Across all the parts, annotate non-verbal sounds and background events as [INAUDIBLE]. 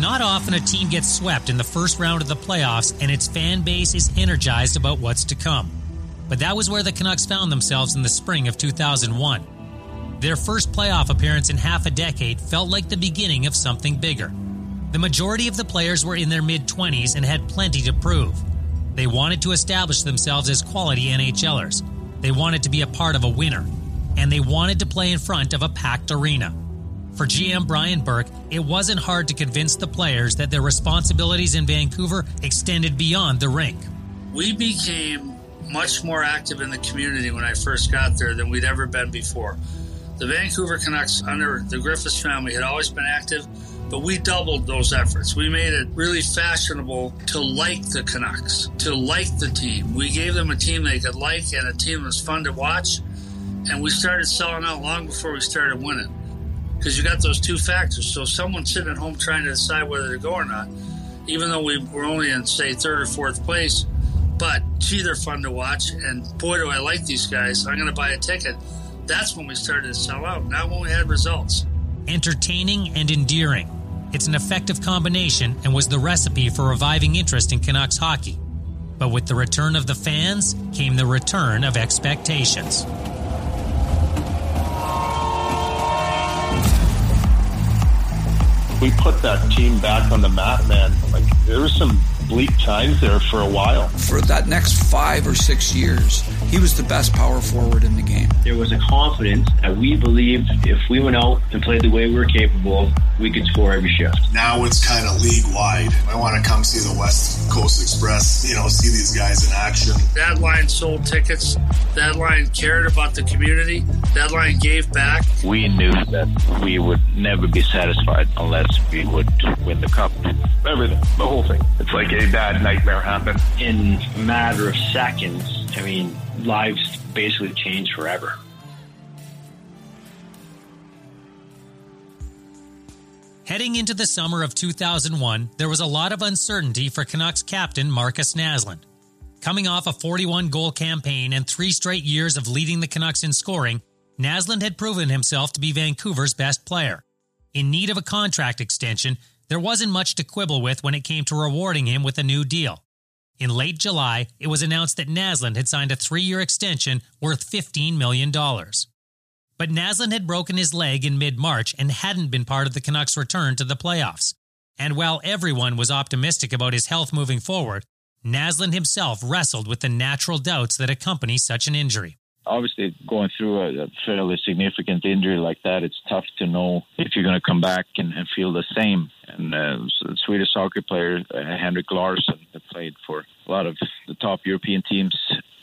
not often a team gets swept in the first round of the playoffs and its fan base is energized about what's to come. But that was where the Canucks found themselves in the spring of 2001. Their first playoff appearance in half a decade felt like the beginning of something bigger. The majority of the players were in their mid 20s and had plenty to prove. They wanted to establish themselves as quality NHLers. They wanted to be a part of a winner. And they wanted to play in front of a packed arena. For GM Brian Burke, it wasn't hard to convince the players that their responsibilities in Vancouver extended beyond the rink. We became much more active in the community when I first got there than we'd ever been before. The Vancouver Canucks, under the Griffiths family, had always been active, but we doubled those efforts. We made it really fashionable to like the Canucks, to like the team. We gave them a team they could like and a team that was fun to watch, and we started selling out long before we started winning because you got those two factors. So someone sitting at home trying to decide whether to go or not, even though we were only in say third or fourth place, but gee, they're fun to watch, and boy, do I like these guys. I'm going to buy a ticket. That's when we started to sell out. Not when we had results. Entertaining and endearing. It's an effective combination and was the recipe for reviving interest in Canucks hockey. But with the return of the fans came the return of expectations. We put that team back on the map, man. Like there was some bleak times there for a while. For that next five or six years, he was the best power forward in the game. There was a confidence that we believed if we went out and played the way we were capable, we could score every shift. Now it's kind of league wide. I want to come see the West Coast Express, you know, see these guys in action. That line sold tickets. That line cared about the community. That line gave back. We knew that we would never be satisfied unless we would win the cup. Everything, the whole thing. It's like a bad nightmare happened. In a matter of seconds, I mean, lives basically changed forever. Heading into the summer of 2001, there was a lot of uncertainty for Canucks captain Markus Naslund. Coming off a 41 goal campaign and three straight years of leading the Canucks in scoring, Naslund had proven himself to be Vancouver's best player. In need of a contract extension, there wasn't much to quibble with when it came to rewarding him with a new deal. In late July, it was announced that Naslund had signed a three year extension worth $15 million. But Naslund had broken his leg in mid March and hadn't been part of the Canucks' return to the playoffs. And while everyone was optimistic about his health moving forward, Naslund himself wrestled with the natural doubts that accompany such an injury obviously going through a, a, fairly significant injury like that, it's tough to know if you're going to come back and, and feel the same. And uh, the Swedish soccer player uh, Henrik Larsson played for a lot of the top European teams.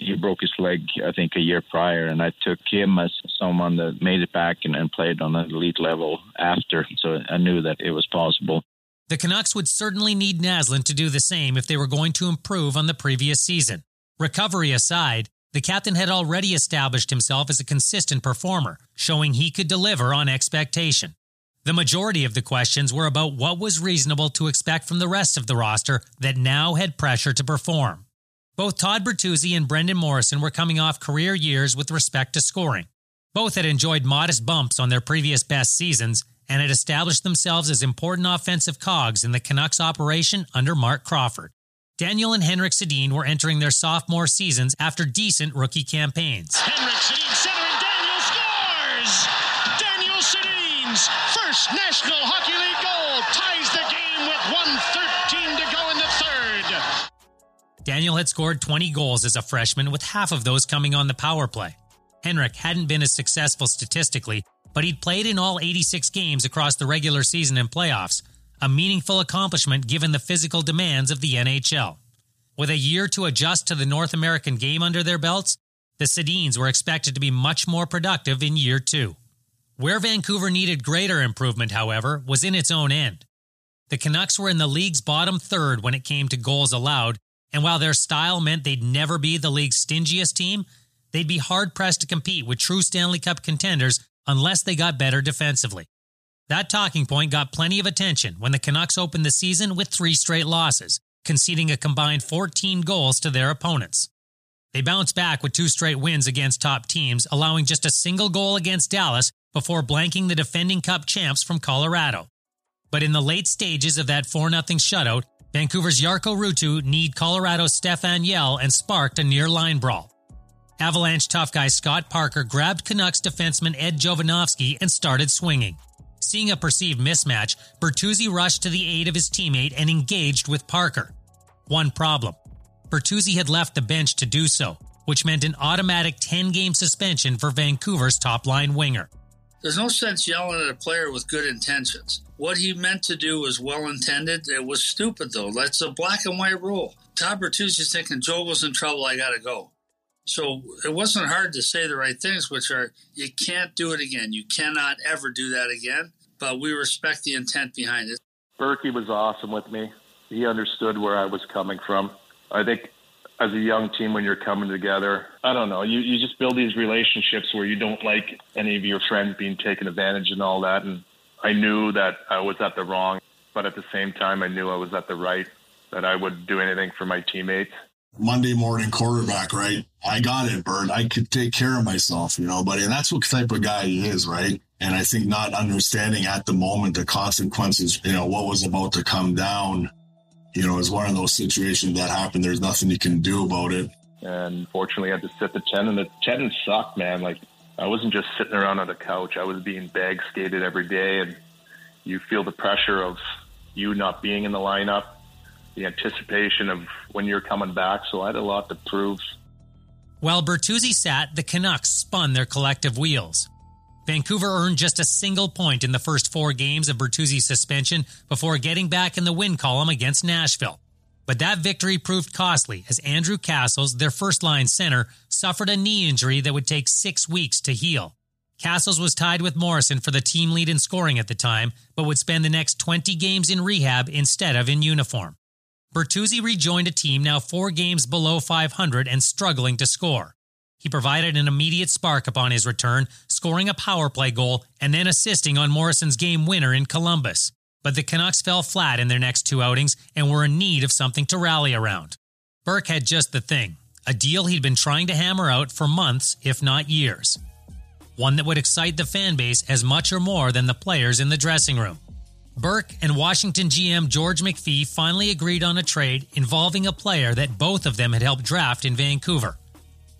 He broke his leg, I think, a year prior, and I took him as someone that made it back and, and played on an elite level after. So I knew that it was possible. The Canucks would certainly need Naslund to do the same if they were going to improve on the previous season. Recovery aside, the captain had already established himself as a consistent performer, showing he could deliver on expectation. The majority of the questions were about what was reasonable to expect from the rest of the roster that now had pressure to perform. Both Todd Bertuzzi and Brendan Morrison were coming off career years with respect to scoring. Both had enjoyed modest bumps on their previous best seasons and had established themselves as important offensive cogs in the Canucks operation under Mark Crawford. Daniel and Henrik Sedin were entering their sophomore seasons after decent rookie campaigns. Henrik Sedin centering, Daniel scores! Daniel Sedin's first National Hockey League goal ties the game with 113 to Daniel had scored 20 goals as a freshman, with half of those coming on the power play. Henrik hadn't been as successful statistically, but he'd played in all 86 games across the regular season and playoffs, a meaningful accomplishment given the physical demands of the NHL. With a year to adjust to the North American game under their belts, the Sedins were expected to be much more productive in year two. Where Vancouver needed greater improvement, however, was in its own end. The Canucks were in the league's bottom third when it came to goals allowed, and while their style meant they'd never be the league's stingiest team, they'd be hard pressed to compete with true Stanley Cup contenders unless they got better defensively. That talking point got plenty of attention when the Canucks opened the season with three straight losses, conceding a combined 14 goals to their opponents. They bounced back with two straight wins against top teams, allowing just a single goal against Dallas before blanking the defending Cup champs from Colorado. But in the late stages of that 4 0 shutout, Vancouver's Jarkko Ruutu kneed Colorado's Stephane Yelle and sparked a near line brawl. Avalanche tough guy Scott Parker grabbed Canucks defenseman Ed Jovanovski and started swinging. Seeing a perceived mismatch, Bertuzzi rushed to the aid of his teammate and engaged with Parker. One problem. Bertuzzi had left the bench to do so, which meant an automatic 10 game suspension for Vancouver's top line winger. There's no sense yelling at a player with good intentions. What he meant to do was well intended. It was stupid, though. That's a black and white rule. Todd Bertuzzi's thinking Joe was in trouble. I got to go. So it wasn't hard to say the right things, which are you can't do it again. You cannot ever do that again. But we respect the intent behind it. Berkey was awesome with me. He understood where I was coming from. I think as a young team when you're coming together, I don't know, you, you just build these relationships where you don't like any of your friends being taken advantage and all that. And I knew that I was at the wrong, but at the same time, I knew I was at the right, that I would do anything for my teammates. Monday morning quarterback, right? I got it, Bird. I could take care of myself, you know, buddy. And that's what type of guy he is, right? And I think not understanding at the moment the consequences, you know, what was about to come down, you know, it's one of those situations that happened. There's nothing you can do about it. And fortunately, I had to sit the 10, and the 10 sucked, man. Like, I wasn't just sitting around on the couch. I was being bag skated every day, and you feel the pressure of you not being in the lineup, the anticipation of when you're coming back. So I had a lot to prove. While Bertuzzi sat, the Canucks spun their collective wheels. Vancouver earned just a single point in the first four games of Bertuzzi's suspension before getting back in the win column against Nashville. But that victory proved costly as Andrew Cassels, their first line center, suffered a knee injury that would take six weeks to heal. Cassels was tied with Morrison for the team lead in scoring at the time, but would spend the next 20 games in rehab instead of in uniform. Bertuzzi rejoined a team now four games below 500 and struggling to score. He provided an immediate spark upon his return, scoring a power play goal and then assisting on Morrison's game winner in Columbus. But the Canucks fell flat in their next two outings and were in need of something to rally around. Burke had just the thing a deal he'd been trying to hammer out for months, if not years. One that would excite the fan base as much or more than the players in the dressing room. Burke and Washington GM George McPhee finally agreed on a trade involving a player that both of them had helped draft in Vancouver.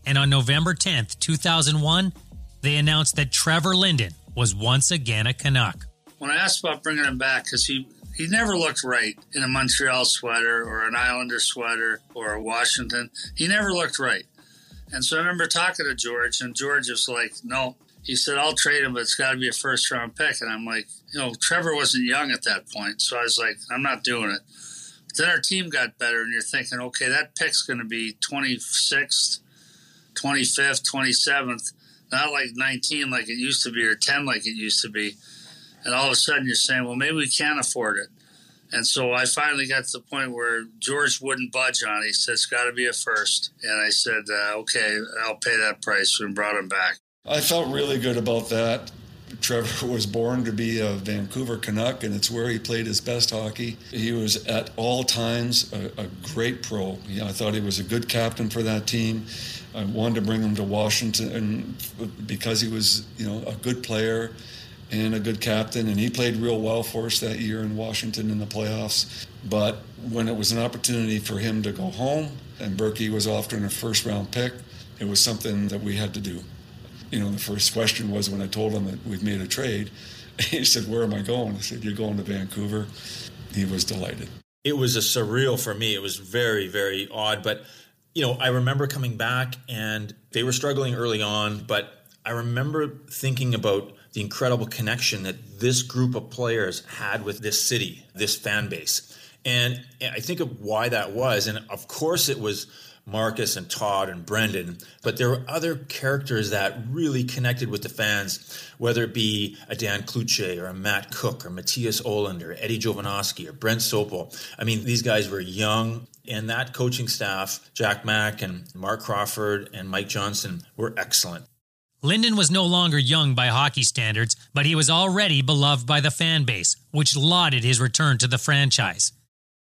And on November 10th, 2001, they announced that Trevor Linden was once again a Canuck. When I asked about bringing him back, because he he never looked right in a Montreal sweater or an Islander sweater or a Washington. He never looked right. And so I remember talking to George, and George was like, no. He said, I'll trade him, but it's got to be a first round pick. And I'm like, you know, Trevor wasn't young at that point. So I was like, I'm not doing it. But then our team got better, and you're thinking, okay, that pick's going to be 26th, 25th, 27th, not like 19 like it used to be or 10 like it used to be. And all of a sudden you're saying, well, maybe we can't afford it. And so I finally got to the point where George wouldn't budge on it. He said, it's got to be a first. And I said, uh, okay, I'll pay that price and brought him back. I felt really good about that. Trevor was born to be a Vancouver Canuck, and it's where he played his best hockey. He was at all times a, a great pro. I thought he was a good captain for that team. I wanted to bring him to Washington because he was, you know, a good player and a good captain, and he played real well for us that year in Washington in the playoffs. But when it was an opportunity for him to go home, and Berkey was offered a first round pick, it was something that we had to do. You know, the first question was when I told him that we've made a trade, [LAUGHS] he said, Where am I going? I said, You're going to Vancouver. He was delighted. It was a surreal for me. It was very, very odd. But, you know, I remember coming back and they were struggling early on, but I remember thinking about the incredible connection that this group of players had with this city, this fan base. And I think of why that was. And of course, it was Markus and Todd and Brendan, but there were other characters that really connected with the fans, whether it be a Dan Cloutier or a Matt Cooke or Mattias Ohlund or Eddie Jovanovski or Brent Sopel. I mean, these guys were young, and that coaching staff, Jack Mack and Mark Crawford and Mike Johnson, were excellent. Linden was no longer young by hockey standards, but he was already beloved by the fan base, which lauded his return to the franchise.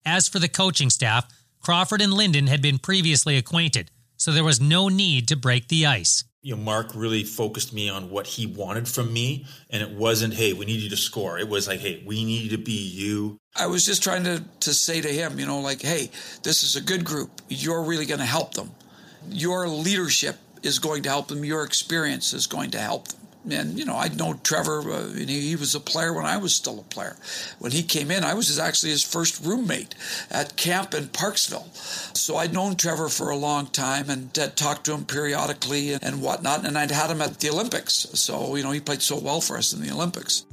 As for the coaching staff, Crawford and Linden had been previously acquainted, so there was no need to break the ice. you know, Mark really focused me on what he wanted from me. And it wasn't, hey, we need you to score. It was like, hey, we need you to be you. I was just trying to, to say to him, you know, like, hey, this is a good group. You're really going to help them. Your leadership is going to help them. Your experience is going to help them and you know I know Trevor. Uh, he, he, was a player when I was still a player. When he came in, I was his, actually his first roommate at camp in Parksville. So I'd known Trevor for a long time and had talked to him periodically and, and whatnot. And I'd had him at the Olympics. So you know he played so well for us in the Olympics.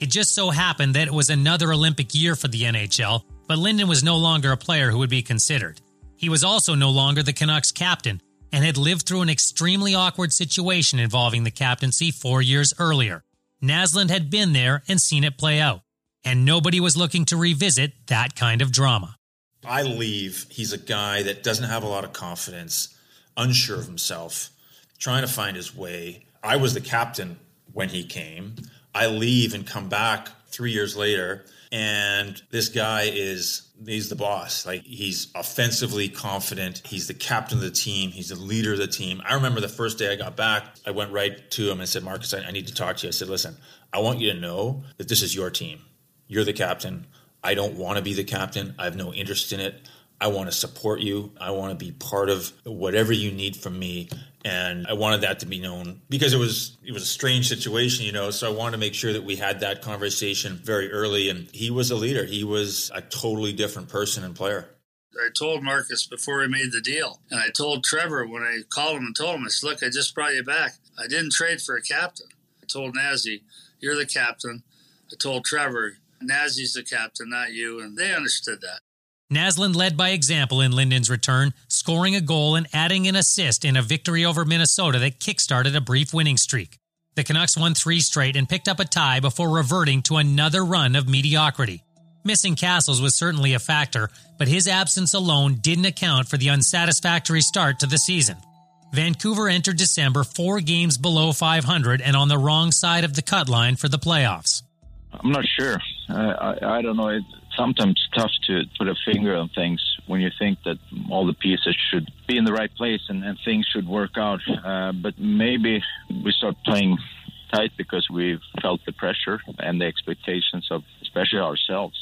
It just so happened that it was another Olympic year for the NHL, but Linden was no longer a player who would be considered. He was also no longer the Canucks captain, and had lived through an extremely awkward situation involving the captaincy four years earlier. Naslund had been there and seen it play out, and nobody was looking to revisit that kind of drama. I leave. He's a guy that doesn't have a lot of confidence, unsure of himself, trying to find his way. I was the captain when he came. I leave and come back three years later and this guy is he's the boss. Like he's offensively confident. He's the captain of the team. He's the leader of the team. I remember the first day I got back, I went right to him and said, Markus, I, I need to talk to you. I said, listen, I want you to know that this is your team. You're the captain. I don't want to be the captain. I have no interest in it. I want to support you. I want to be part of whatever you need from me. And I wanted that to be known because it was it was a strange situation, you know. So I wanted to make sure that we had that conversation very early. And he was a leader. He was a totally different person and player. I told Markus before we made the deal, and I told Trevor when I called him and told him, I said, "Look, I just brought you back. I didn't trade for a captain. I told Nazi, you're the captain. I told Trevor, Nazi's the captain, not you, and they understood that. Naslund led by example in Linden's return, scoring a goal and adding an assist in a victory over Minnesota that kickstarted a brief winning streak. The Canucks won three straight and picked up a tie before reverting to another run of mediocrity. Missing Cassels was certainly a factor, but his absence alone didn't account for the unsatisfactory start to the season. Vancouver entered December four games below 500 and on the wrong side of the cut line for the playoffs. I'm not sure. Uh, I, I don't know. It, sometimes tough to put a finger on things when you think that all the pieces should be in the right place and, and things should work out. Uh, but maybe we start playing tight because we felt the pressure and the expectations of especially ourselves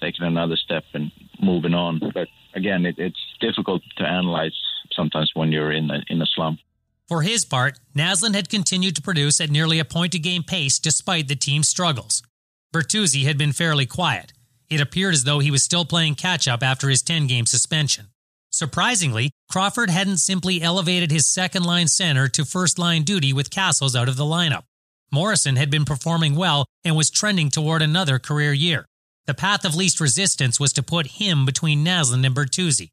taking another step and moving on. But again, it, it's difficult to analyze sometimes when you're in a, in a slump. For his part, Naslund had continued to produce at nearly a point a game pace despite the team's struggles. Bertuzzi had been fairly quiet, it appeared as though he was still playing catch up after his 10 game suspension. Surprisingly, Crawford hadn't simply elevated his second line center to first line duty with Cassels out of the lineup. Morrison had been performing well and was trending toward another career year. The path of least resistance was to put him between Naslund and Bertuzzi.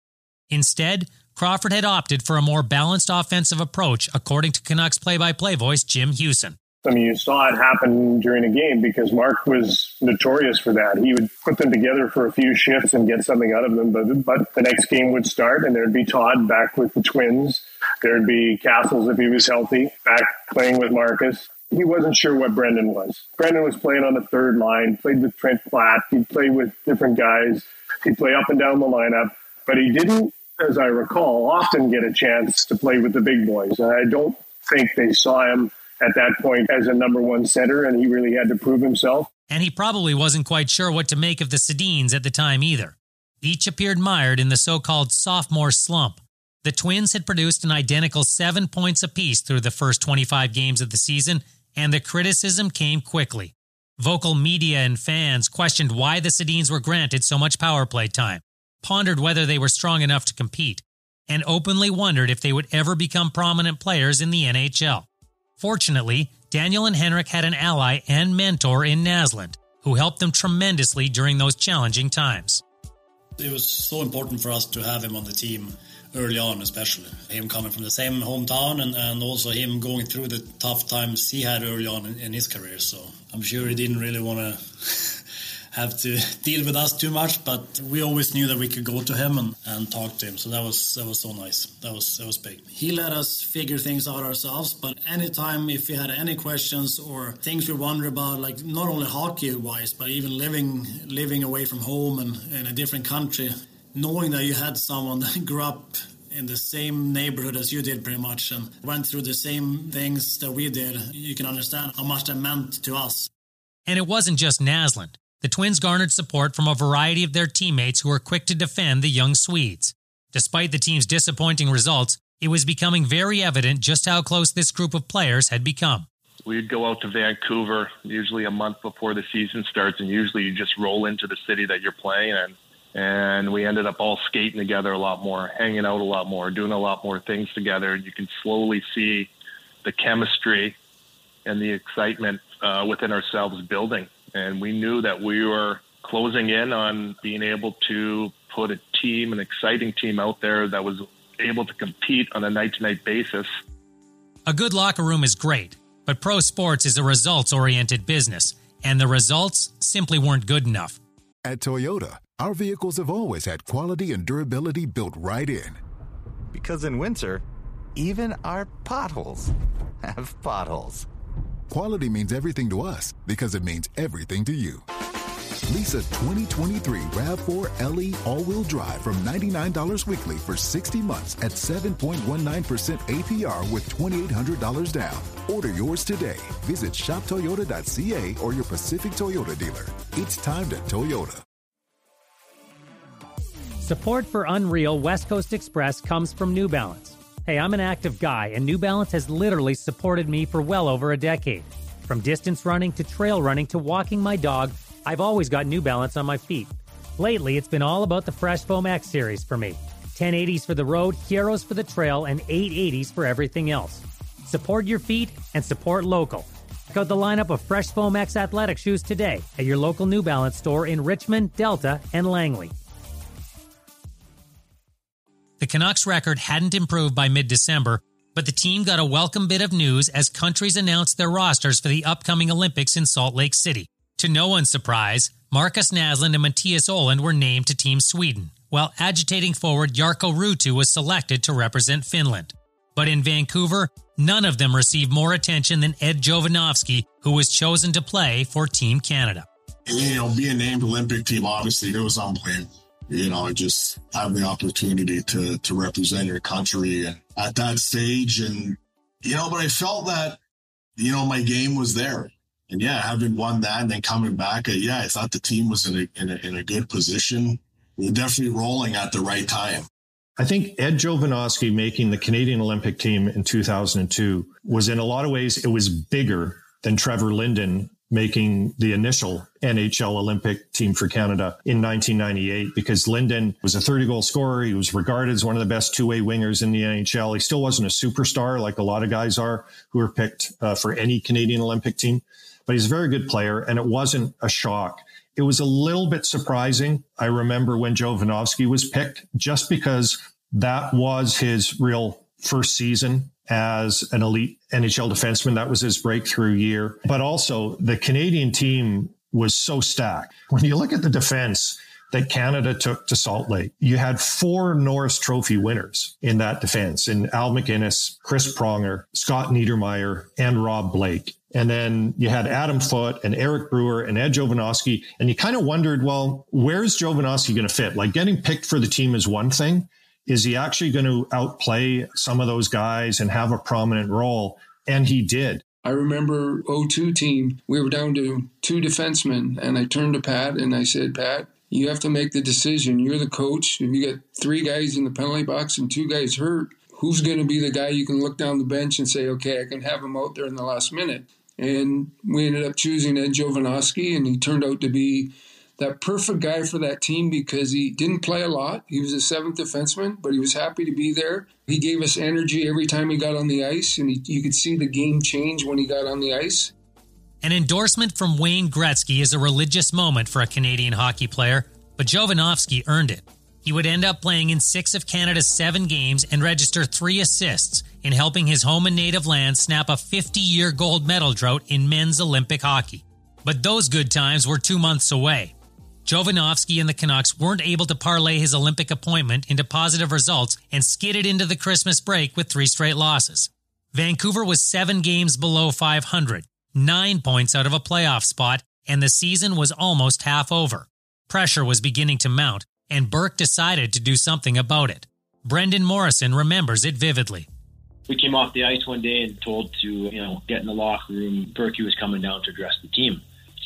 Instead, Crawford had opted for a more balanced offensive approach, according to Canucks play by play voice Jim Hughson. I mean, you saw it happen during a game because Mark was notorious for that. He would put them together for a few shifts and get something out of them. But, but the next game would start and there'd be Todd back with the Twins. There'd be Cassels if he was healthy, back playing with Markus. He wasn't sure what Brendan was. Brendan was playing on the third line, played with Trent Klatt. He'd play with different guys. He'd play up and down the lineup, but he didn't, as I recall, often get a chance to play with the big boys. And I don't think they saw him at that point as a number one center, and he really had to prove himself. And he probably wasn't quite sure what to make of the Sedins at the time either. Each appeared mired in the so called sophomore slump. The Twins had produced an identical seven points apiece through the first 25 games of the season, and the criticism came quickly. Vocal media and fans questioned why the Sedins were granted so much power play time, pondered whether they were strong enough to compete, and openly wondered if they would ever become prominent players in the NHL. Fortunately, Daniel and Henrik had an ally and mentor in Naslund, who helped them tremendously during those challenging times. It was so important for us to have him on the team early on, especially. Him coming from the same hometown and, and also him going through the tough times he had early on in, in his career. So I'm sure he didn't really want to [LAUGHS] have to [LAUGHS] deal with us too much, but we always knew that we could go to him and, and talk to him. So that was that was so nice. That was that was big. He let us figure things out ourselves, but anytime if we had any questions or things we wonder about, like not only hockey wise, but even living living away from home and in a different country, knowing that you had someone that [LAUGHS] grew up in the same neighborhood as you did pretty much and went through the same things that we did. You can understand how much that meant to us. And it wasn't just Naslund. The Twins garnered support from a variety of their teammates who were quick to defend the young Swedes. Despite the team's disappointing results, it was becoming very evident just how close this group of players had become. We'd go out to Vancouver usually a month before the season starts, and usually you just roll into the city that you're playing in. And we ended up all skating together a lot more, hanging out a lot more, doing a lot more things together. And you can slowly see the chemistry and the excitement uh, within ourselves building. And we knew that we were closing in on being able to put a team, an exciting team out there that was able to compete on a night to night basis. A good locker room is great, but pro sports is a results oriented business, and the results simply weren't good enough. At Toyota, our vehicles have always had quality and durability built right in. Because in winter, even our potholes [LAUGHS] have potholes. Quality means everything to us because it means everything to you. Lease a 2023 RAV4 LE all-wheel drive from $99 weekly for 60 months at 7.19% APR with $2,800 down. Order yours today. Visit shoptoyota.ca or your Pacific Toyota dealer. It's time to Toyota. Support for Unreal West Coast Express comes from New Balance. Hey, I'm an active guy, and New Balance has literally supported me for well over a decade. From distance running to trail running to walking my dog, I've always got New Balance on my feet. Lately, it's been all about the Fresh Foam X series for me 1080s for the road, Heroes for the trail, and 880s for everything else. Support your feet and support local. Check out the lineup of Fresh Foam X athletic shoes today at your local New Balance store in Richmond, Delta, and Langley. The Canucks record hadn't improved by mid December, but the team got a welcome bit of news as countries announced their rosters for the upcoming Olympics in Salt Lake City. To no one's surprise, Markus Naslund and Mattias Ohlund were named to Team Sweden, while agitating forward Jarkko Ruutu was selected to represent Finland. But in Vancouver, none of them received more attention than Ed Jovanovski, who was chosen to play for Team Canada. You know, being named Olympic team, obviously, it was unbelievable. You know, just having the opportunity to to represent your country and at that stage, and you know, but I felt that you know my game was there, and yeah, having won that and then coming back, uh, yeah, I thought the team was in a, in a in a good position. We are definitely rolling at the right time. I think Ed Jovanovski making the Canadian Olympic team in 2002 was in a lot of ways, it was bigger than Trevor Linden making the initial NHL Olympic team for Canada in 1998 because Linden was a 30 goal scorer. He was regarded as one of the best two way wingers in the NHL. He still wasn't a superstar like a lot of guys are who are picked uh, for any Canadian Olympic team, but he's a very good player and it wasn't a shock. It was a little bit surprising. I remember when Jovanovski was picked just because that was his real first season as an elite NHL defenseman. That was his breakthrough year. But also, the Canadian team was so stacked. When you look at the defense that Canada took to Salt Lake, you had four Norris Trophy winners in that defense in Al MacInnis, Chris Pronger, Scott Niedermayer, and Rob Blake. And then you had Adam Foote and Eric Brewer and Ed Jovanovski. And you kind of wondered, well, where's Jovanovski going to fit? Like getting picked for the team is one thing. Is he actually going to outplay some of those guys and have a prominent role? And he did. I remember 02 team, we were down to two defensemen, and I turned to Pat and I said, Pat, you have to make the decision. You're the coach. If you got three guys in the penalty box and two guys hurt, who's going to be the guy you can look down the bench and say, okay, I can have him out there in the last minute? And we ended up choosing Ed Jovanovski, and he turned out to be that perfect guy for that team because he didn't play a lot. He was a seventh defenseman, but he was happy to be there. He gave us energy every time he got on the ice, and he, you could see the game change when he got on the ice. An endorsement from Wayne Gretzky is a religious moment for a Canadian hockey player, but Jovanovski earned it. He would end up playing in six of Canada's seven games and register three assists in helping his home and native land snap a 50 year gold medal drought in men's Olympic hockey. But those good times were two months away. Jovanovski and the Canucks weren't able to parlay his Olympic appointment into positive results and skidded into the Christmas break with three straight losses. Vancouver was seven games below 500, nine points out of a playoff spot, and the season was almost half over. Pressure was beginning to mount, and Burke decided to do something about it. Brendan Morrison remembers it vividly. We came off the ice one day and told to, you know, get in the locker room. Berkey was coming down to address the team.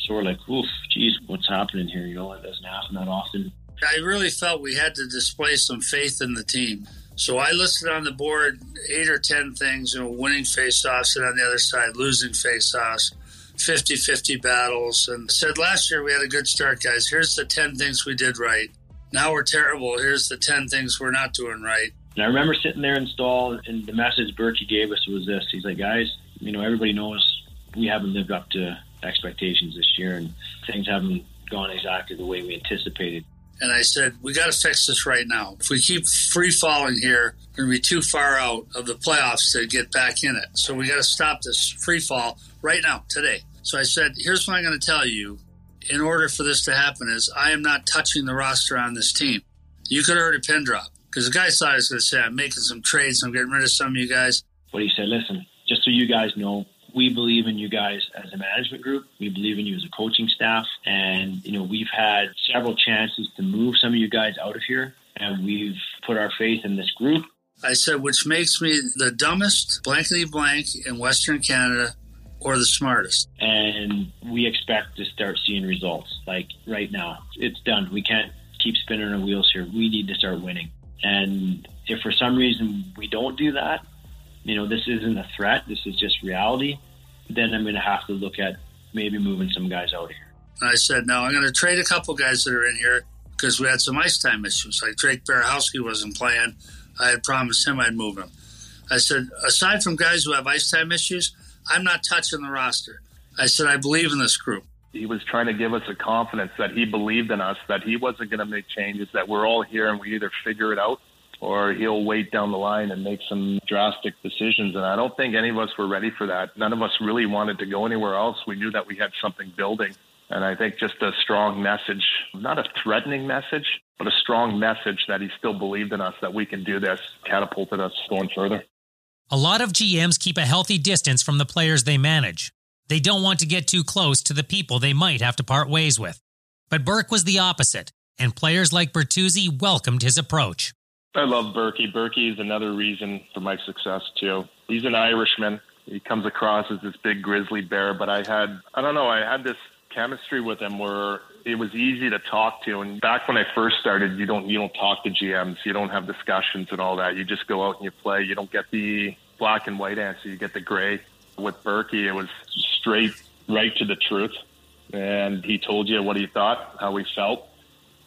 So we're like, oof, geez, what's happening here? You know, it doesn't happen that often. I really felt we had to display some faith in the team. So I listed on the board eight or 10 things, you know, winning faceoffs, and on the other side, losing faceoffs, 50 50 battles, and said last year we had a good start, guys. Here's the 10 things we did right. Now we're terrible. Here's the 10 things we're not doing right. And I remember sitting there in stall, and the message Berkey gave us was this He's like, guys, you know, everybody knows we haven't lived up to expectations this year, and things haven't gone exactly the way we anticipated. And I said, we got to fix this right now. If we keep free falling here, we're going to be too far out of the playoffs to get back in it. So we got to stop this free fall right now, today. So I said, here's what I'm going to tell you. In order for this to happen, is I am not touching the roster on this team. You could have heard a pin drop because the guy thought I was going to say I'm making some trades. I'm getting rid of some of you guys. But he said, listen, just so you guys know, we believe in you guys as a management group. We believe in you as a coaching staff. And, you know, we've had several chances to move some of you guys out of here. And we've put our faith in this group. I said, which makes me the dumbest blankety blank in Western Canada or the smartest. And we expect to start seeing results like right now. It's done. We can't keep spinning our wheels here. We need to start winning. And if for some reason we don't do that, you know, this isn't a threat, this is just reality, then I'm going to have to look at maybe moving some guys out here. And I said, no, I'm going to trade a couple guys that are in here because we had some ice time issues. Like Drake Berehowski wasn't playing. I had promised him I'd move him. I said, aside from guys who have ice time issues, I'm not touching the roster. I said, I believe in this group. He was trying to give us a confidence that he believed in us, that he wasn't going to make changes, that we're all here and we either figure it out or he'll wait down the line and make some drastic decisions. And I don't think any of us were ready for that. None of us really wanted to go anywhere else. We knew that we had something building. And I think just a strong message, not a threatening message, but a strong message that he still believed in us, that we can do this, catapulted us going further. A lot of GMs keep a healthy distance from the players they manage. They don't want to get too close to the people they might have to part ways with. But Burke was the opposite, and players like Bertuzzi welcomed his approach. I love Berkey. Berkey is another reason for my success too. He's an Irishman. He comes across as this big grizzly bear, but I had I don't know, I had this chemistry with him where it was easy to talk to. And back when I first started, you don't you don't talk to GMs, you don't have discussions and all that. You just go out and you play. You don't get the black and white answer. You get the gray. With Berkey, it was straight right to the truth, and he told you what he thought, how he felt,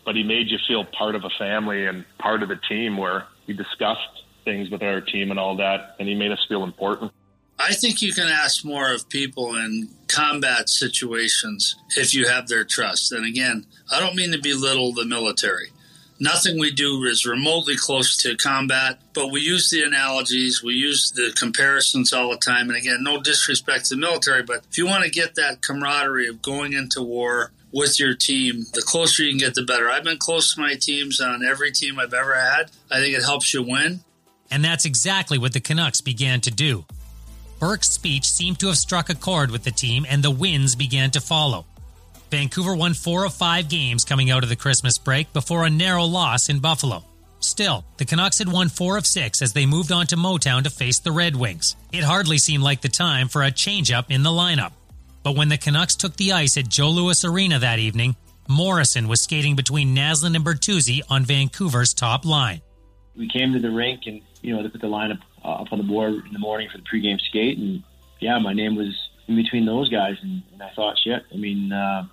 but he made you feel part of a family and part of the team where he discussed things with our team and all that, and he made us feel important. I think you can ask more of people in combat situations if you have their trust. And again, I don't mean to belittle the military. Nothing we do is remotely close to combat, but we use the analogies, we use the comparisons all the time. And again, no disrespect to the military, but if you want to get that camaraderie of going into war with your team, the closer you can get, the better. I've been close to my teams on every team I've ever had. I think it helps you win. And that's exactly what the Canucks began to do. Burke's speech seemed to have struck a chord with the team, and the wins began to follow. Vancouver won four of five games coming out of the Christmas break before a narrow loss in Buffalo. Still, the Canucks had won four of six as they moved on to Motown to face the Red Wings. It hardly seemed like the time for a changeup in the lineup. But when the Canucks took the ice at Joe Louis Arena that evening, Morrison was skating between Naslund and Bertuzzi on Vancouver's top line. We came to the rink and, you know, they put the lineup uh, up on the board in the morning for the pregame skate. And, yeah, my name was in between those guys. And, and I thought, shit, I mean, uh,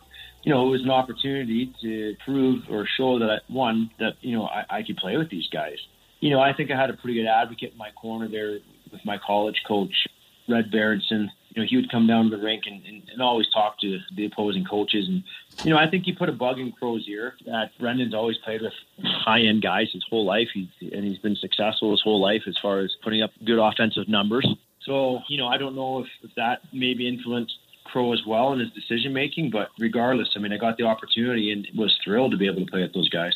you know, it was an opportunity to prove or show that, I, one, that, you know, I, I could play with these guys. You know, I think I had a pretty good advocate in my corner there with my college coach, Red Berenson. You know, he would come down to the rink and, and, and always talk to the opposing coaches. And, you know, I think he put a bug in Crow's ear that Brendan's always played with high end guys his whole life. He's, and he's been successful his whole life as far as putting up good offensive numbers. So, you know, I don't know if, if that maybe influenced Crow as well in his decision making. But regardless, I mean, I got the opportunity and was thrilled to be able to play with those guys.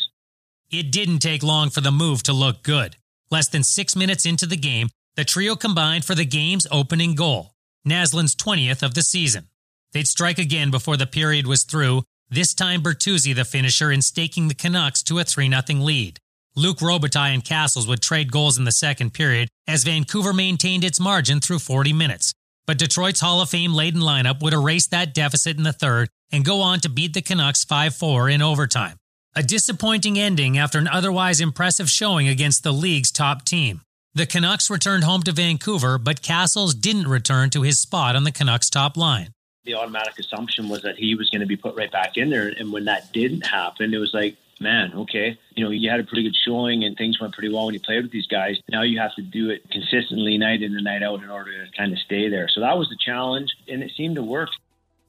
It didn't take long for the move to look good. Less than six minutes into the game, the trio combined for the game's opening goal, Naslund's 20th of the season. They'd strike again before the period was through, this time Bertuzzi the finisher in staking the Canucks to a 3 0 lead. Luc Robitaille and Cassels would trade goals in the second period as Vancouver maintained its margin through 40 minutes. But Detroit's Hall of Fame laden lineup would erase that deficit in the third and go on to beat the Canucks 5 4 in overtime. A disappointing ending after an otherwise impressive showing against the league's top team. The Canucks returned home to Vancouver, but Cassels didn't return to his spot on the Canucks top line. The automatic assumption was that he was going to be put right back in there. And when that didn't happen, it was like, man, okay, you know, you had a pretty good showing and things went pretty well when you played with these guys. Now you have to do it consistently night in and night out in order to kind of stay there. So that was the challenge, and it seemed to work.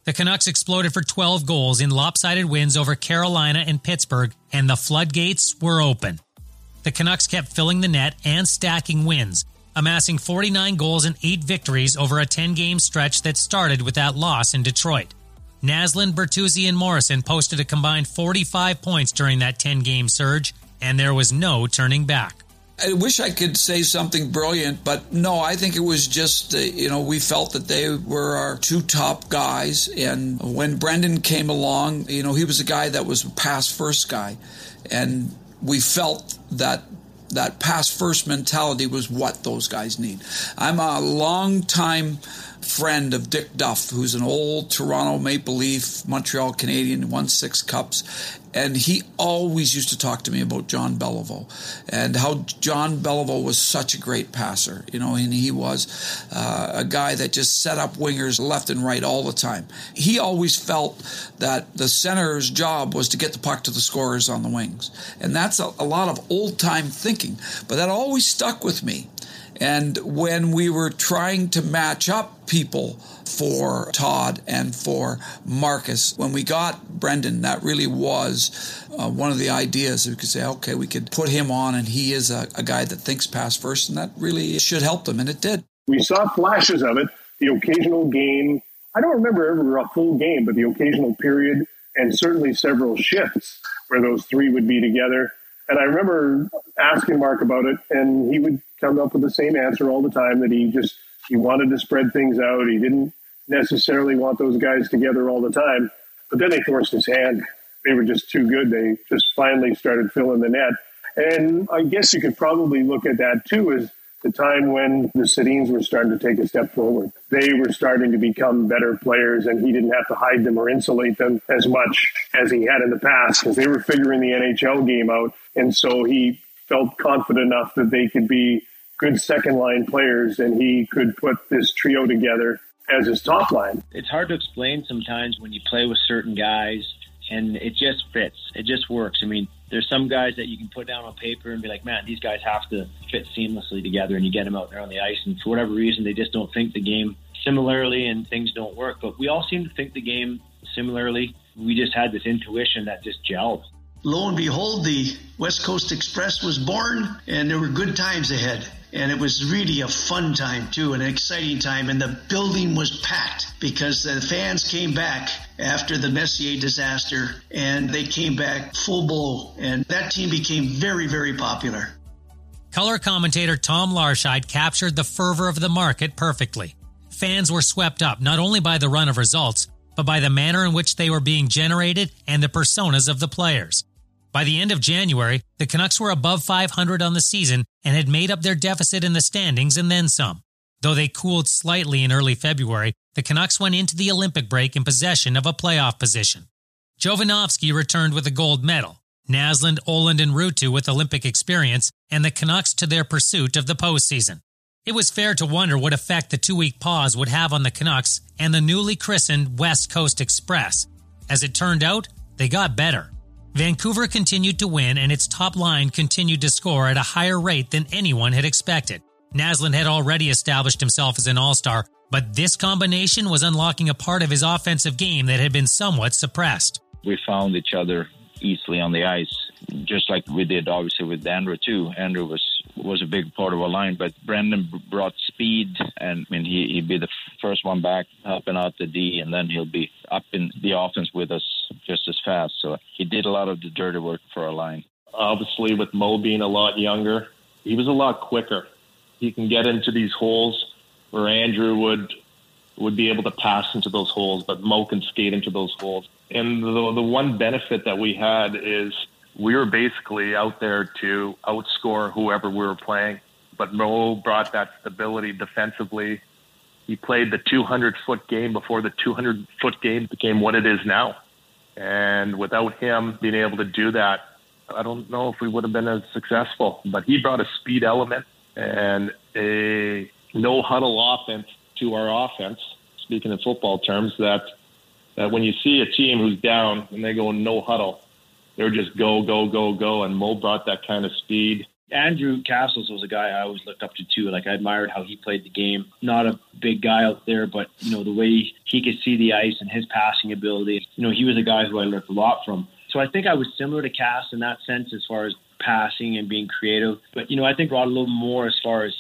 The Canucks exploded for 12 goals in lopsided wins over Carolina and Pittsburgh, and the floodgates were open. The Canucks kept filling the net and stacking wins, amassing 49 goals and 8 victories over a 10 game stretch that started with that loss in Detroit. Naslund, Bertuzzi, and Morrison posted a combined 45 points during that 10 game surge, and there was no turning back. I wish I could say something brilliant, but no, I think it was just, uh, you know, we felt that they were our two top guys. And when Brendan came along, you know, he was a guy that was pass first guy. And we felt that that pass first mentality was what those guys need. I'm a long time friend of Dick Duff, who's an old Toronto Maple Leaf, Montreal Canadian, won six cups. And he always used to talk to me about Jean Beliveau and how Jean Beliveau was such a great passer, you know, and he was uh, a guy that just set up wingers left and right all the time. He always felt that the center's job was to get the puck to the scorers on the wings. And that's a, a lot of old time thinking, but that always stuck with me. And when we were trying to match up people for Todd and for Markus, when we got Brendan, that really was uh, one of the ideas. We could say, okay, we could put him on, and he is a, a guy that thinks pass first, and that really should help them, and it did. We saw flashes of it, the occasional game. I don't remember ever a full game, but the occasional period, and certainly several shifts where those three would be together. And I remember asking Mark about it, and he would come up with the same answer all the time that he just he wanted to spread things out. He didn't necessarily want those guys together all the time. But then they forced his hand. They were just too good. They just finally started filling the net. And I guess you could probably look at that too as the time when the Sedins were starting to take a step forward. They were starting to become better players, and he didn't have to hide them or insulate them as much as he had in the past because they were figuring the NHL game out. And so he felt confident enough that they could be good second line players, and he could put this trio together as his top line. It's hard to explain sometimes when you play with certain guys and it just fits. It just works. I mean, there's some guys that you can put down on paper and be like, man, these guys have to fit seamlessly together, and you get them out there on the ice, and for whatever reason, they just don't think the game similarly, and things don't work. But we all seem to think the game similarly. We just had this intuition that just gelled. Lo and behold, the West Coast Express was born, and there were good times ahead and it was really a fun time too, and an exciting time. And the building was packed because the fans came back after the Messier disaster, and they came back full blow, and that team became very, very popular. Color commentator Tom Larscheid captured the fervor of the market perfectly. Fans were swept up not only by the run of results, but by the manner in which they were being generated and the personas of the players. By the end of January, the Canucks were above 500 on the season and had made up their deficit in the standings and then some. Though they cooled slightly in early February, the Canucks went into the Olympic break in possession of a playoff position. Jovanovski returned with a gold medal, Naslund, Ohlund, and Ruutu with Olympic experience, and the Canucks to their pursuit of the postseason. It was fair to wonder what effect the two week pause would have on the Canucks and the newly christened West Coast Express. As it turned out, they got better. Vancouver continued to win and its top line continued to score at a higher rate than anyone had expected. Naslund had already established himself as an all-star, but this combination was unlocking a part of his offensive game that had been somewhat suppressed. We found each other easily on the ice, just like we did obviously with Andrew too. Andrew was was a big part of our line, but Brendan brought speed, and I mean he he'd be the first one back helping out the D, and then he'll be up in the offense with us just as fast. So he did a lot of the dirty work for our line. Obviously, with Mo being a lot younger, he was a lot quicker. He can get into these holes where Andrew would would be able to pass into those holes, but Mo can skate into those holes. And the, the one benefit that we had is we were basically out there to outscore whoever we were playing. But Mo brought that stability defensively. He played the 200 foot game before the 200 foot game became what it is now. And without him being able to do that, I don't know if we would have been as successful. But he brought a speed element and a no huddle offense to our offense. Speaking in football terms, that that when you see a team who's down and they go no huddle, they're just go go go go. And Mo brought that kind of speed. Andrew Cassels was a guy I always looked up to too. Like I admired how he played the game. Not a big guy out there, but you know the way he could see the ice and his passing ability. You know he was a guy who I learned a lot from. So I think I was similar to Cass in that sense as far as passing and being creative. But you know I think Rod a little more as far as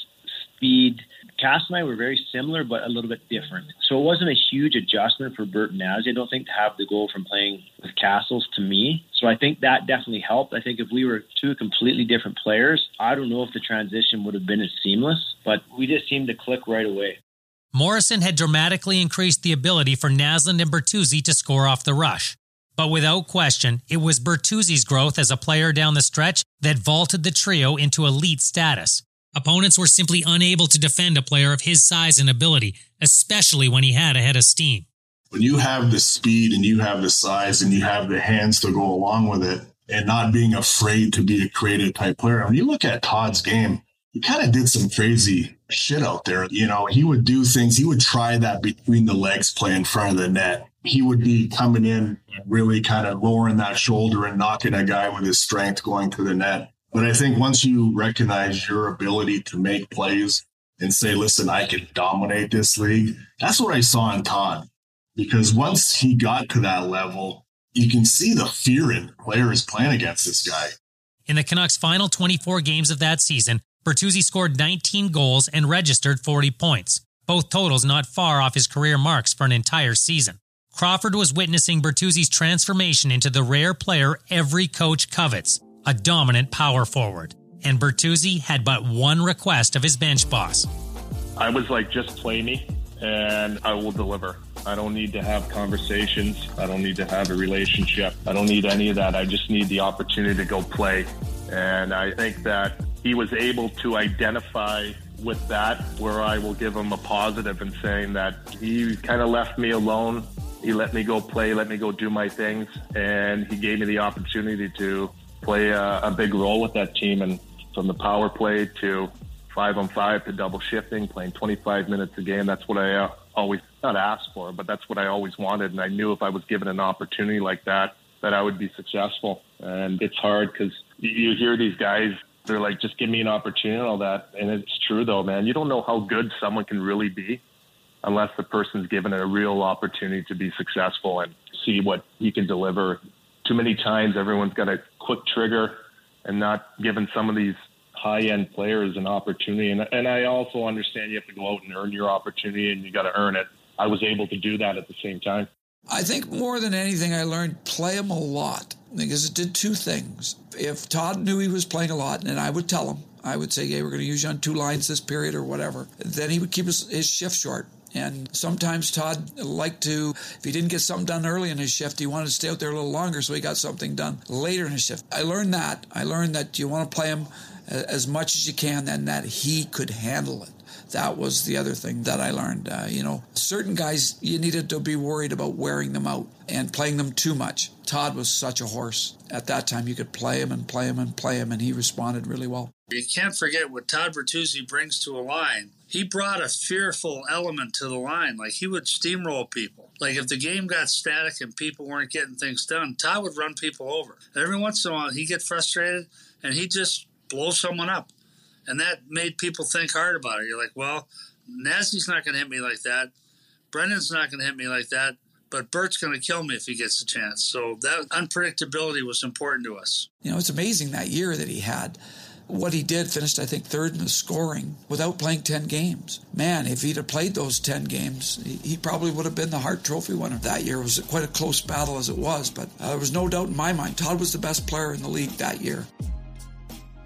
speed Cass and I were very similar, but a little bit different. So it wasn't a huge adjustment for Bert Naz. I don't think to have the goal from playing with Cassels to me. So I think that definitely helped. I think if we were two completely different players, I don't know if the transition would have been as seamless, but we just seemed to click right away. Morrison had dramatically increased the ability for Naslund and Bertuzzi to score off the rush. But without question, it was Bertuzzi's growth as a player down the stretch that vaulted the trio into elite status. Opponents were simply unable to defend a player of his size and ability, especially when he had a head of steam. When you have the speed and you have the size and you have the hands to go along with it, and not being afraid to be a creative type player. When you look at Todd's game, he kind of did some crazy shit out there. You know, he would do things, he would try that between the legs play in front of the net. He would be coming in and really kind of lowering that shoulder and knocking a guy with his strength going to the net. But I think once you recognize your ability to make plays and say, listen, I can dominate this league, that's what I saw in Todd. Because once he got to that level, you can see the fear in the players playing against this guy. In the Canucks' final 24 games of that season, Bertuzzi scored 19 goals and registered 40 points, both totals not far off his career marks for an entire season. Crawford was witnessing Bertuzzi's transformation into the rare player every coach covets a dominant power forward, and Bertuzzi had but one request of his bench boss. I was like, just play me and I will deliver. I don't need to have conversations. I don't need to have a relationship. I don't need any of that. I just need the opportunity to go play. And I think that he was able to identify with that, where I will give him a positive in saying that he kind of left me alone. He let me go play, let me go do my things, and he gave me the opportunity to play a, a big role with that team. And from the power play to five on five to double shifting, playing 25 minutes a game, that's what I uh, always not asked for, but that's what I always wanted. And I knew if I was given an opportunity like that, that I would be successful. And it's hard because you hear these guys, they're like, just give me an opportunity and all that. And it's true though, man. You don't know how good someone can really be unless the person's given a real opportunity to be successful and see what he can deliver. Too many times, everyone's got a quick trigger and not given some of these high end players an opportunity. And, and I also understand you have to go out and earn your opportunity and you got to earn it. I was able to do that at the same time. I think more than anything, I learned play him a lot because it did two things. If Todd knew he was playing a lot, and I would tell him, I would say, "Hey, we're going to use you on two lines this period or whatever," then he would keep his, his shift short. And sometimes Todd liked to, if he didn't get something done early in his shift, he wanted to stay out there a little longer so he got something done later in his shift. I learned that. I learned that you want to play him as much as you can and that he could handle it. That was the other thing that I learned. Uh, you know, certain guys, you needed to be worried about wearing them out and playing them too much. Todd was such a horse. At that time, you could play him and play him and play him, and he responded really well. You can't forget what Todd Bertuzzi brings to a line. He brought a fearful element to the line. Like he would steamroll people. Like if the game got static and people weren't getting things done, Todd would run people over. Every once in a while, he'd get frustrated and he'd just blow someone up. And that made people think hard about it. You're like, well, Nasty's not going to hit me like that. Brendan's not going to hit me like that. But Bert's going to kill me if he gets a chance. So that unpredictability was important to us. You know, it's amazing that year that he had. What he did finished, I think, third in the scoring without playing 10 games. Man, if he'd have played those 10 games, he probably would have been the Hart Trophy winner that year. It was quite a close battle as it was, but uh, there was no doubt in my mind Todd was the best player in the league that year.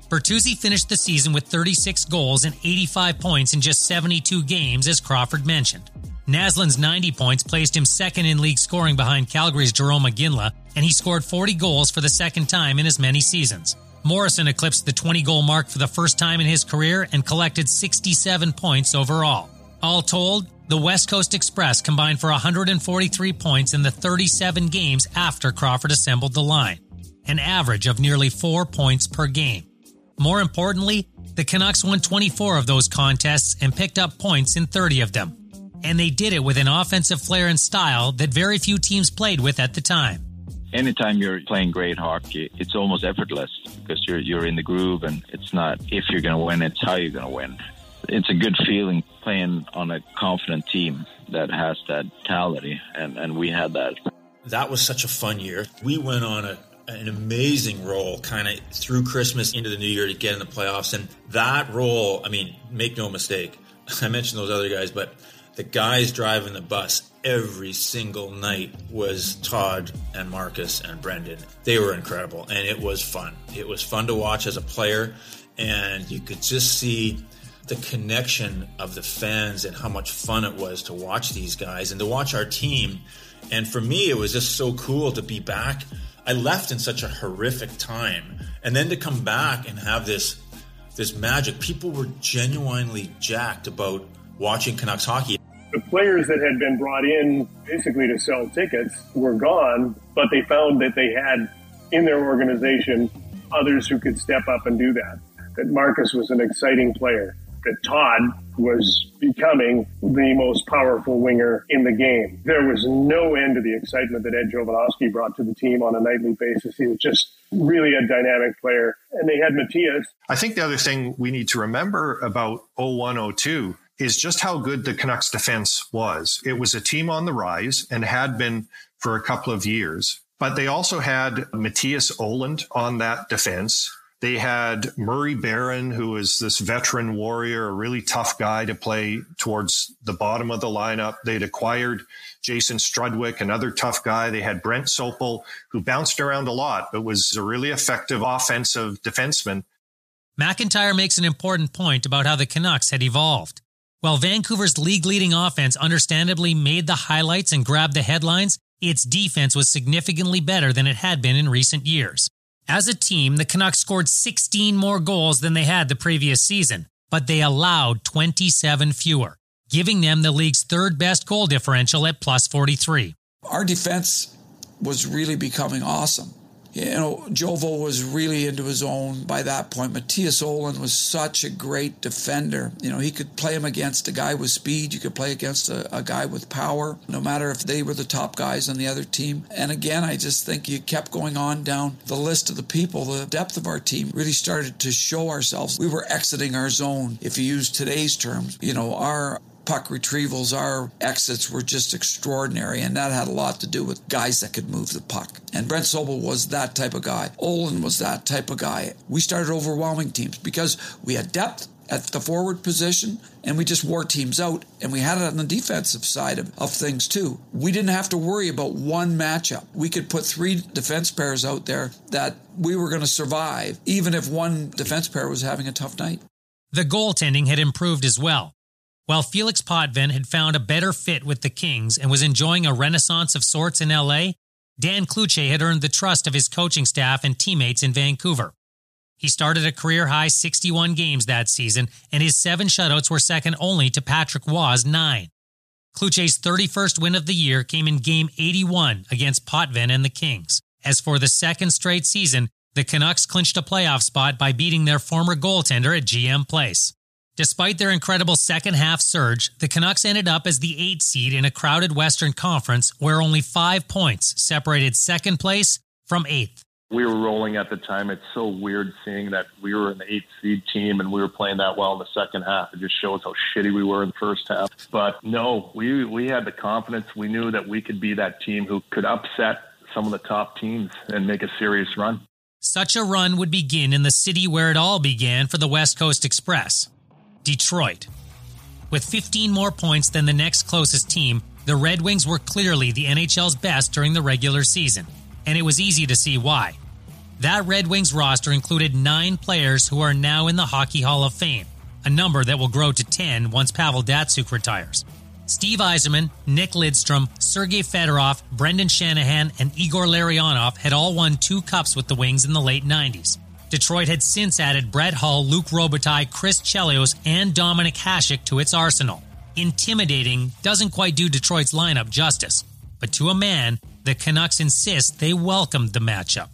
Bertuzzi finished the season with 36 goals and 85 points in just 72 games, as Crawford mentioned. Naslund's 90 points placed him second in league scoring behind Calgary's Jarome Iginla, and he scored 40 goals for the second time in as many seasons. Morrison eclipsed the 20 goal mark for the first time in his career and collected 67 points overall. All told, the West Coast Express combined for 143 points in the 37 games after Crawford assembled the line, an average of nearly four points per game. More importantly, the Canucks won 24 of those contests and picked up points in 30 of them. And they did it with an offensive flair and style that very few teams played with at the time. Anytime you're playing great hockey, it's almost effortless because you're you're in the groove and it's not if you're going to win, it's how you're going to win. It's a good feeling playing on a confident team that has that mentality, and, and we had that. That was such a fun year. We went on a an amazing role kind of through Christmas into the new year to get in the playoffs. And that role, I mean, make no mistake, [LAUGHS] I mentioned those other guys, but the guys driving the bus every single night was Todd and Markus and Brendan. They were incredible and it was fun. It was fun to watch as a player and you could just see the connection of the fans and how much fun it was to watch these guys and to watch our team. And for me, it was just so cool to be back I left in such a horrific time, and then to come back and have this this magic. People were genuinely jacked about watching Canucks hockey. The players that had been brought in basically to sell tickets were gone, but they found that they had in their organization others who could step up and do that. That Markus was an exciting player that Todd was becoming the most powerful winger in the game. There was no end to the excitement that Ed Jovanovski brought to the team on a nightly basis. He was just really a dynamic player. And they had Mattias. I think the other thing we need to remember about 0102 is just how good the Canucks defense was. It was a team on the rise and had been for a couple of years. But they also had Mattias Ohlund on that defense. They had Murray Baron, who is this veteran warrior, a really tough guy to play towards the bottom of the lineup. They'd acquired Jason Strudwick, another tough guy. They had Brent Sopel, who bounced around a lot, but was a really effective offensive defenseman. McIntyre makes an important point about how the Canucks had evolved. While Vancouver's league leading offense understandably made the highlights and grabbed the headlines, its defense was significantly better than it had been in recent years. As a team, the Canucks scored 16 more goals than they had the previous season, but they allowed 27 fewer, giving them the league's third best goal differential at plus 43. Our defense was really becoming awesome you know, Jovo was really into his own by that point. Mattias Ohlund was such a great defender. You know, he could play him against a guy with speed. You could play against a, a, guy with power, no matter if they were the top guys on the other team. And again, I just think you kept going on down the list of the people. The depth of our team really started to show ourselves. We were exiting our zone. If you use today's terms, you know, our puck retrievals, our exits were just extraordinary, and that had a lot to do with guys that could move the puck. And Brent Sopel was that type of guy. Ohlund was that type of guy. We started overwhelming teams because we had depth at the forward position and we just wore teams out and we had it on the defensive side of, of things too. We didn't have to worry about one matchup. We could put three defense pairs out there that we were going to survive even if one defense pair was having a tough night. The goaltending had improved as well. While Felix Potvin had found a better fit with the Kings and was enjoying a renaissance of sorts in LA, Dan Cloutier had earned the trust of his coaching staff and teammates in Vancouver. He started a career high 61 games that season, and his seven shutouts were second only to Patrick Roy's nine. Cloutier's 31st win of the year came in Game 81 against Potvin and the Kings. As for the second straight season, the Canucks clinched a playoff spot by beating their former goaltender at GM Place. Despite their incredible second half surge, the Canucks ended up as the eighth seed in a crowded Western Conference where only five points separated second place from eighth. We were rolling at the time. It's so weird seeing that we were an eighth seed team and we were playing that well in the second half. It just shows how shitty we were in the first half. But no, we we had the confidence. We knew that we could be that team who could upset some of the top teams and make a serious run. Such a run would begin in the city where it all began for the West Coast Express. Detroit. With 15 more points than the next closest team, the Red Wings were clearly the NHL's best during the regular season, and it was easy to see why. That Red Wings roster included nine players who are now in the Hockey Hall of Fame, a number that will grow to 10 once Pavel Datsyuk retires. Steve Yzerman, Nick Lidstrom, Sergei Fedorov, Brendan Shanahan, and Igor Larionov had all won two cups with the Wings in the late 90s. Detroit had since added Brett Hull, Luc Robitaille, Chris Chelios, and Dominik Hasek to its arsenal. Intimidating doesn't quite do Detroit's lineup justice, but to a man, the Canucks insist they welcomed the matchup.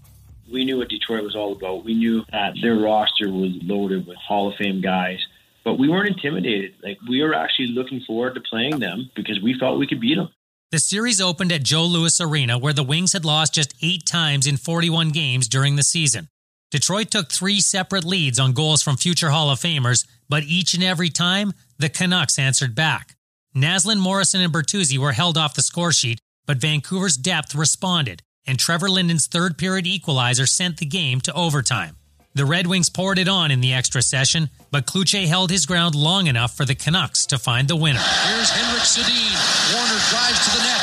We knew what Detroit was all about. We knew that their roster was loaded with Hall of Fame guys but we weren't intimidated. Like we were actually looking forward to playing them because we felt we could beat them. The series opened at Joe Louis Arena, where the Wings had lost just eight times in 41 games during the season. Detroit took three separate leads on goals from future Hall of Famers, but each and every time, the Canucks answered back. Naslund, Morrison, and Bertuzzi were held off the score sheet, but Vancouver's depth responded, and Trevor Linden's third period equalizer sent the game to overtime. The Red Wings poured it on in the extra session, but Cloutier held his ground long enough for the Canucks to find the winner. Here's Henrik Sedin. Warner drives to the net.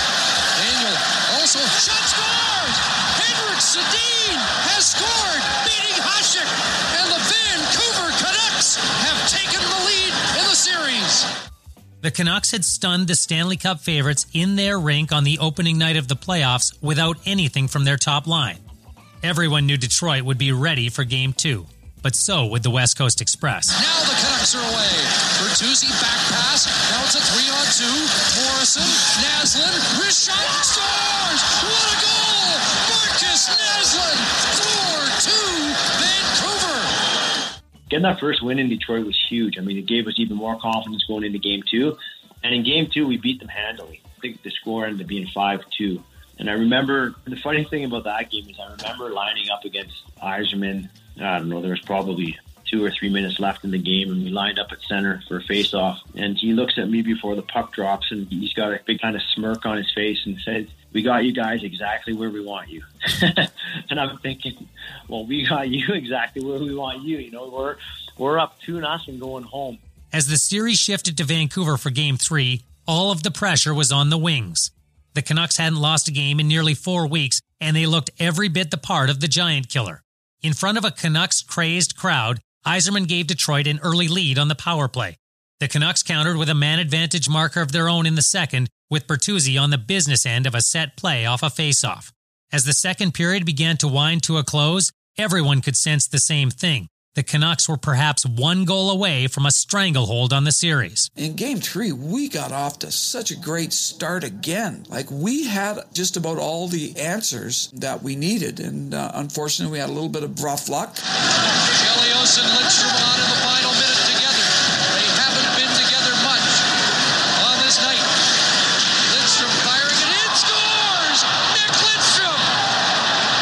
Daniel also shot scores! Henrik Sedin has scored, beating Hasek, and the Vancouver Canucks have taken the lead in the series. The Canucks had stunned the Stanley Cup favorites in their rink on the opening night of the playoffs without anything from their top line. Everyone knew Detroit would be ready for Game 2, but so would the West Coast Express. Now the Canucks are away. Bertuzzi back pass. Now it's a three on two. Morrison, Naslund, Rishon scores! What a goal! Markus Naslund, 4 2 Vancouver. Getting that first win in Detroit was huge. I mean, it gave us even more confidence going into game two. And in game two, we beat them handily. I think the score ended up being 5 2. And I remember the funny thing about that game is I remember lining up against Yzerman. I don't know, there was probably two or three minutes left in the game, and we lined up at center for a face-off. And he looks at me before the puck drops, and he's got a big kind of smirk on his face, and says, "We got you guys exactly where we want you." [LAUGHS] and I'm thinking, well, we got you [LAUGHS] exactly where we want you. You know, we're we're up two nothing going home. As the series shifted to Vancouver for Game Three, all of the pressure was on the Wings. The Canucks hadn't lost a game in nearly four weeks, and they looked every bit the part of the giant killer. In front of a Canucks crazed crowd, Yzerman gave Detroit an early lead on the power play. The Canucks countered with a man advantage marker of their own in the second, with Bertuzzi on the business end of a set play off a faceoff. As the second period began to wind to a close, everyone could sense the same thing the Canucks were perhaps one goal away from a stranglehold on the series. In game three, we got off to such a great start again. Like we had just about all the answers that we needed, and uh, unfortunately, we had a little bit of rough luck. Chelios and Lidstrom on in the final minute together. They haven't been together much on this night. Lidstrom firing it in, scores! Nick Lidstrom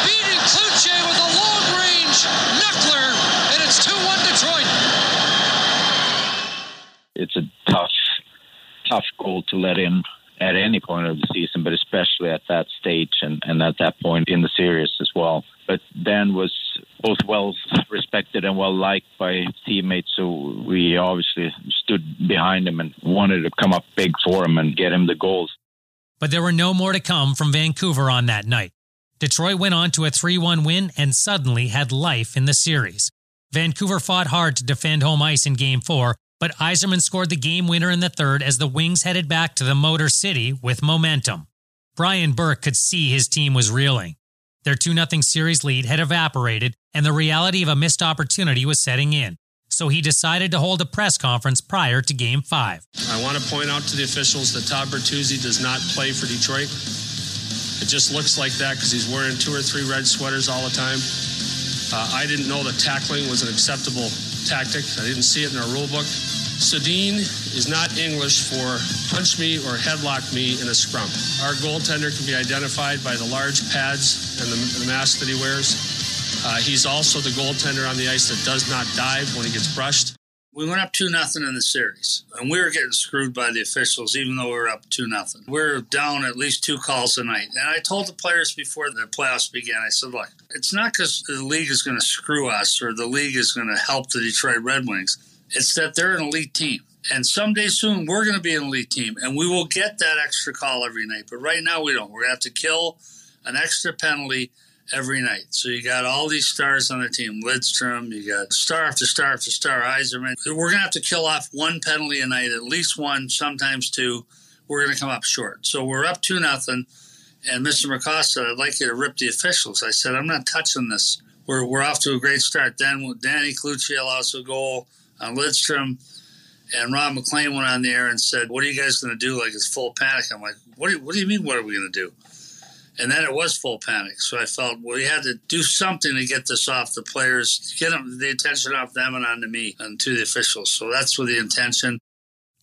beating Cloutier with a long-range knuckler and it's 2 1 Detroit. It's a tough, tough goal to let in at any point of the season, but especially at that stage and, and at that point in the series as well. But Dan was both well respected and well liked by teammates, so we obviously stood behind him and wanted to come up big for him and get him the goals. But there were no more to come from Vancouver on that night. Detroit went on to a 3 1 win and suddenly had life in the series. Vancouver fought hard to defend home ice in Game 4, but Yzerman scored the game winner in the third as the Wings headed back to the Motor City with momentum. Brian Burke could see his team was reeling. Their 2 0 series lead had evaporated, and the reality of a missed opportunity was setting in. So he decided to hold a press conference prior to Game 5. I want to point out to the officials that Todd Bertuzzi does not play for Detroit. It just looks like that because he's wearing two or three red sweaters all the time. Uh, I didn't know that tackling was an acceptable tactic. I didn't see it in our rule book. Sedin is not English for punch me or headlock me in a scrum. Our goaltender can be identified by the large pads and the, the mask that he wears. Uh, he's also the goaltender on the ice that does not dive when he gets brushed. We went up two nothing in the series, and we were getting screwed by the officials, even though we were up two nothing. We are down at least two calls a night, and I told the players before the playoffs began, I said, "Look, it's not because the league is going to screw us or the league is going to help the Detroit Red Wings. It's that they're an elite team, and someday soon we're going to be an elite team, and we will get that extra call every night. But right now we don't. We're going to have to kill an extra penalty." every night. So you got all these stars on the team. Lidstrom, you got star after star after star, Yzerman. We're going to have to kill off one penalty a night, at least one, sometimes two. we're going to come up short. So we're up two nothing, and Mr. McCaw "I'd like you to rip the officials." I said, "I'm not touching this. We're we're off to a great start." Then Danny Cloutier allows a goal on Lidstrom, and Ron MacLean went on the air and said, "What are you guys going to do?" Like it's full panic. I'm like, "What do you, what do you mean? What are we going to do?" And then it was full panic. So I felt well, we had to do something to get this off the players, get them, the attention off them and onto me and to the officials. So that's with the intention.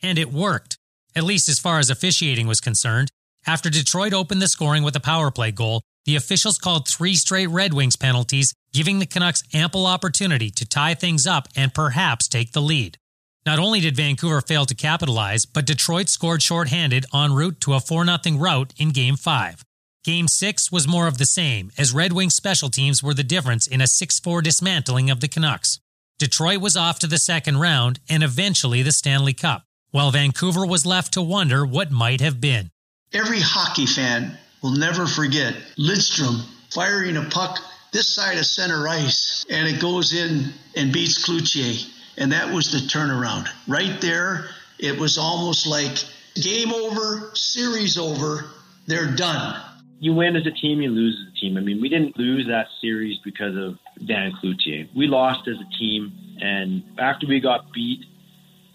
And it worked, at least as far as officiating was concerned. After Detroit opened the scoring with a power play goal, the officials called three straight Red Wings penalties, giving the Canucks ample opportunity to tie things up and perhaps take the lead. Not only did Vancouver fail to capitalize, but Detroit scored shorthanded en route to a 4 0 rout in Game 5. Game 6 was more of the same, as Red Wings special teams were the difference in a 6 4 dismantling of the Canucks. Detroit was off to the second round and eventually the Stanley Cup, while Vancouver was left to wonder what might have been. Every hockey fan will never forget Lidstrom firing a puck this side of center ice, and it goes in and beats Cloutier. And that was the turnaround. Right there, it was almost like game over, series over, they're done you win as a team, you lose as a team. I mean, we didn't lose that series because of Dan Cloutier. We lost as a team, and after we got beat,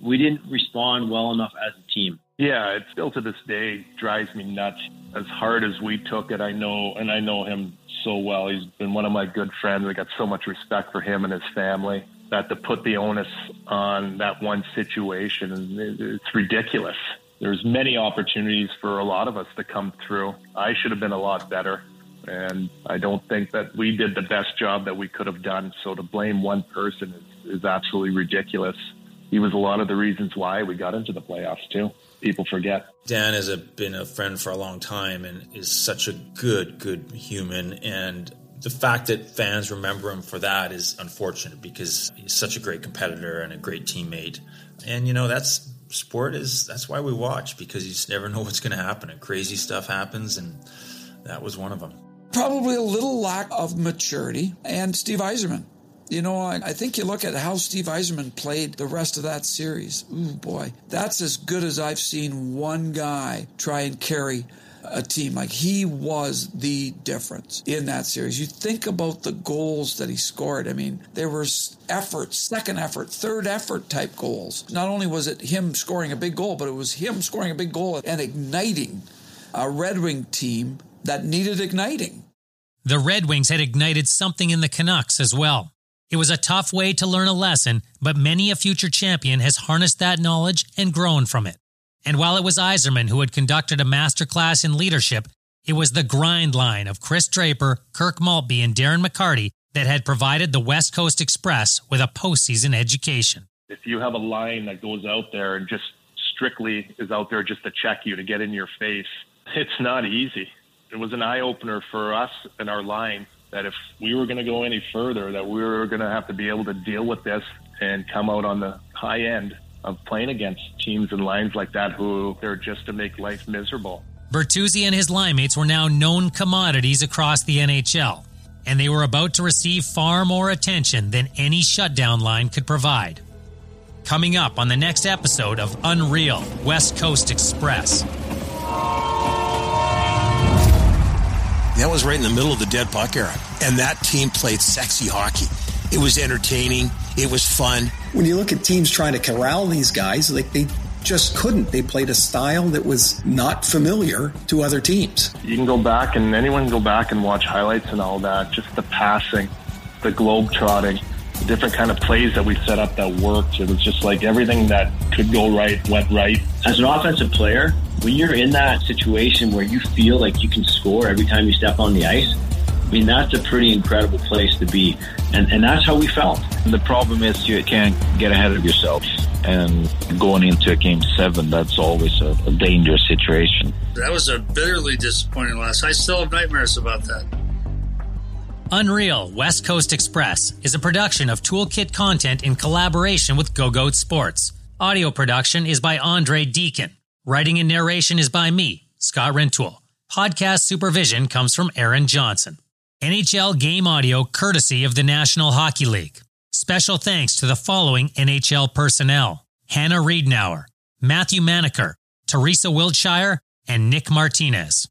we didn't respond well enough as a team. Yeah, it still to this day drives me nuts. As hard as we took it, I know, and I know him so well. He's been one of my good friends. I got so much respect for him and his family that to put the onus on that one situation, it's ridiculous there's many opportunities for a lot of us to come through. I should have been a lot better. And I don't think that we did the best job that we could have done. So to blame one person is, is absolutely ridiculous. He was a lot of the reasons why we got into the playoffs too. People forget. Dan has a, been a friend for a long time and is such a good, good human. And the fact that fans remember him for that is unfortunate because he's such a great competitor and a great teammate. And you know that's sport is that's why we watch because you just never know what's going to happen and crazy stuff happens and that was one of them probably a little lack of maturity and steve yzerman you know I, I, think you look at how steve yzerman played the rest of that series ooh boy that's as good as i've seen one guy try and carry a team. Like he was the difference in that series. You think about the goals that he scored. I mean, there was effort, second effort, third effort type goals. Not only was it him scoring a big goal, but it was him scoring a big goal and igniting a Red Wing team that needed igniting. The Red Wings had ignited something in the Canucks as well. It was a tough way to learn a lesson, but many a future champion has harnessed that knowledge and grown from it. And while it was Yzerman who had conducted a masterclass in leadership, it was the grind line of Chris Draper, Kirk Maltby, and Darren McCarty that had provided the West Coast Express with a postseason education. If you have a line that goes out there and just strictly is out there just to check you, to get in your face, it's not easy. It was an eye opener for us and our line that if we were going to go any further, that we were going to have to be able to deal with this and come out on the high end of playing against teams and lines like that who they're just to make life miserable. Bertuzzi and his line mates were now known commodities across the NHL, and they were about to receive far more attention than any shutdown line could provide. Coming up on the next episode of Unreal West Coast Express. That was right in the middle of the dead puck era, and that team played sexy hockey. It was entertaining. It was fun. When you look at teams trying to corral these guys, like they just couldn't. They played a style that was not familiar to other teams. You can go back and anyone can go back and watch highlights and all that. Just the passing, the globe trotting, the different kind of plays that we set up that worked. It was just like everything that could go right went right. As an offensive player, when you're in that situation where you feel like you can score every time you step on the ice, I mean, that's a pretty incredible place to be. And, and that's how we felt. The problem is you can't get ahead of yourself. And going into a game seven, that's always a, a dangerous situation. That was a bitterly disappointing loss. I still have nightmares about that. Unreal West Coast Express is a production of Toolkit content in collaboration with Go Goat Sports. Audio production is by Andrei Deacon. Writing and narration is by me, Scott Rintoul. Podcast supervision comes from Aaron Johnson. NHL game audio courtesy of the National Hockey League. Special thanks to the following NHL personnel Hannah Readnour, Matthew Manacher, Teresa Wiltshire, and Nick Martinez.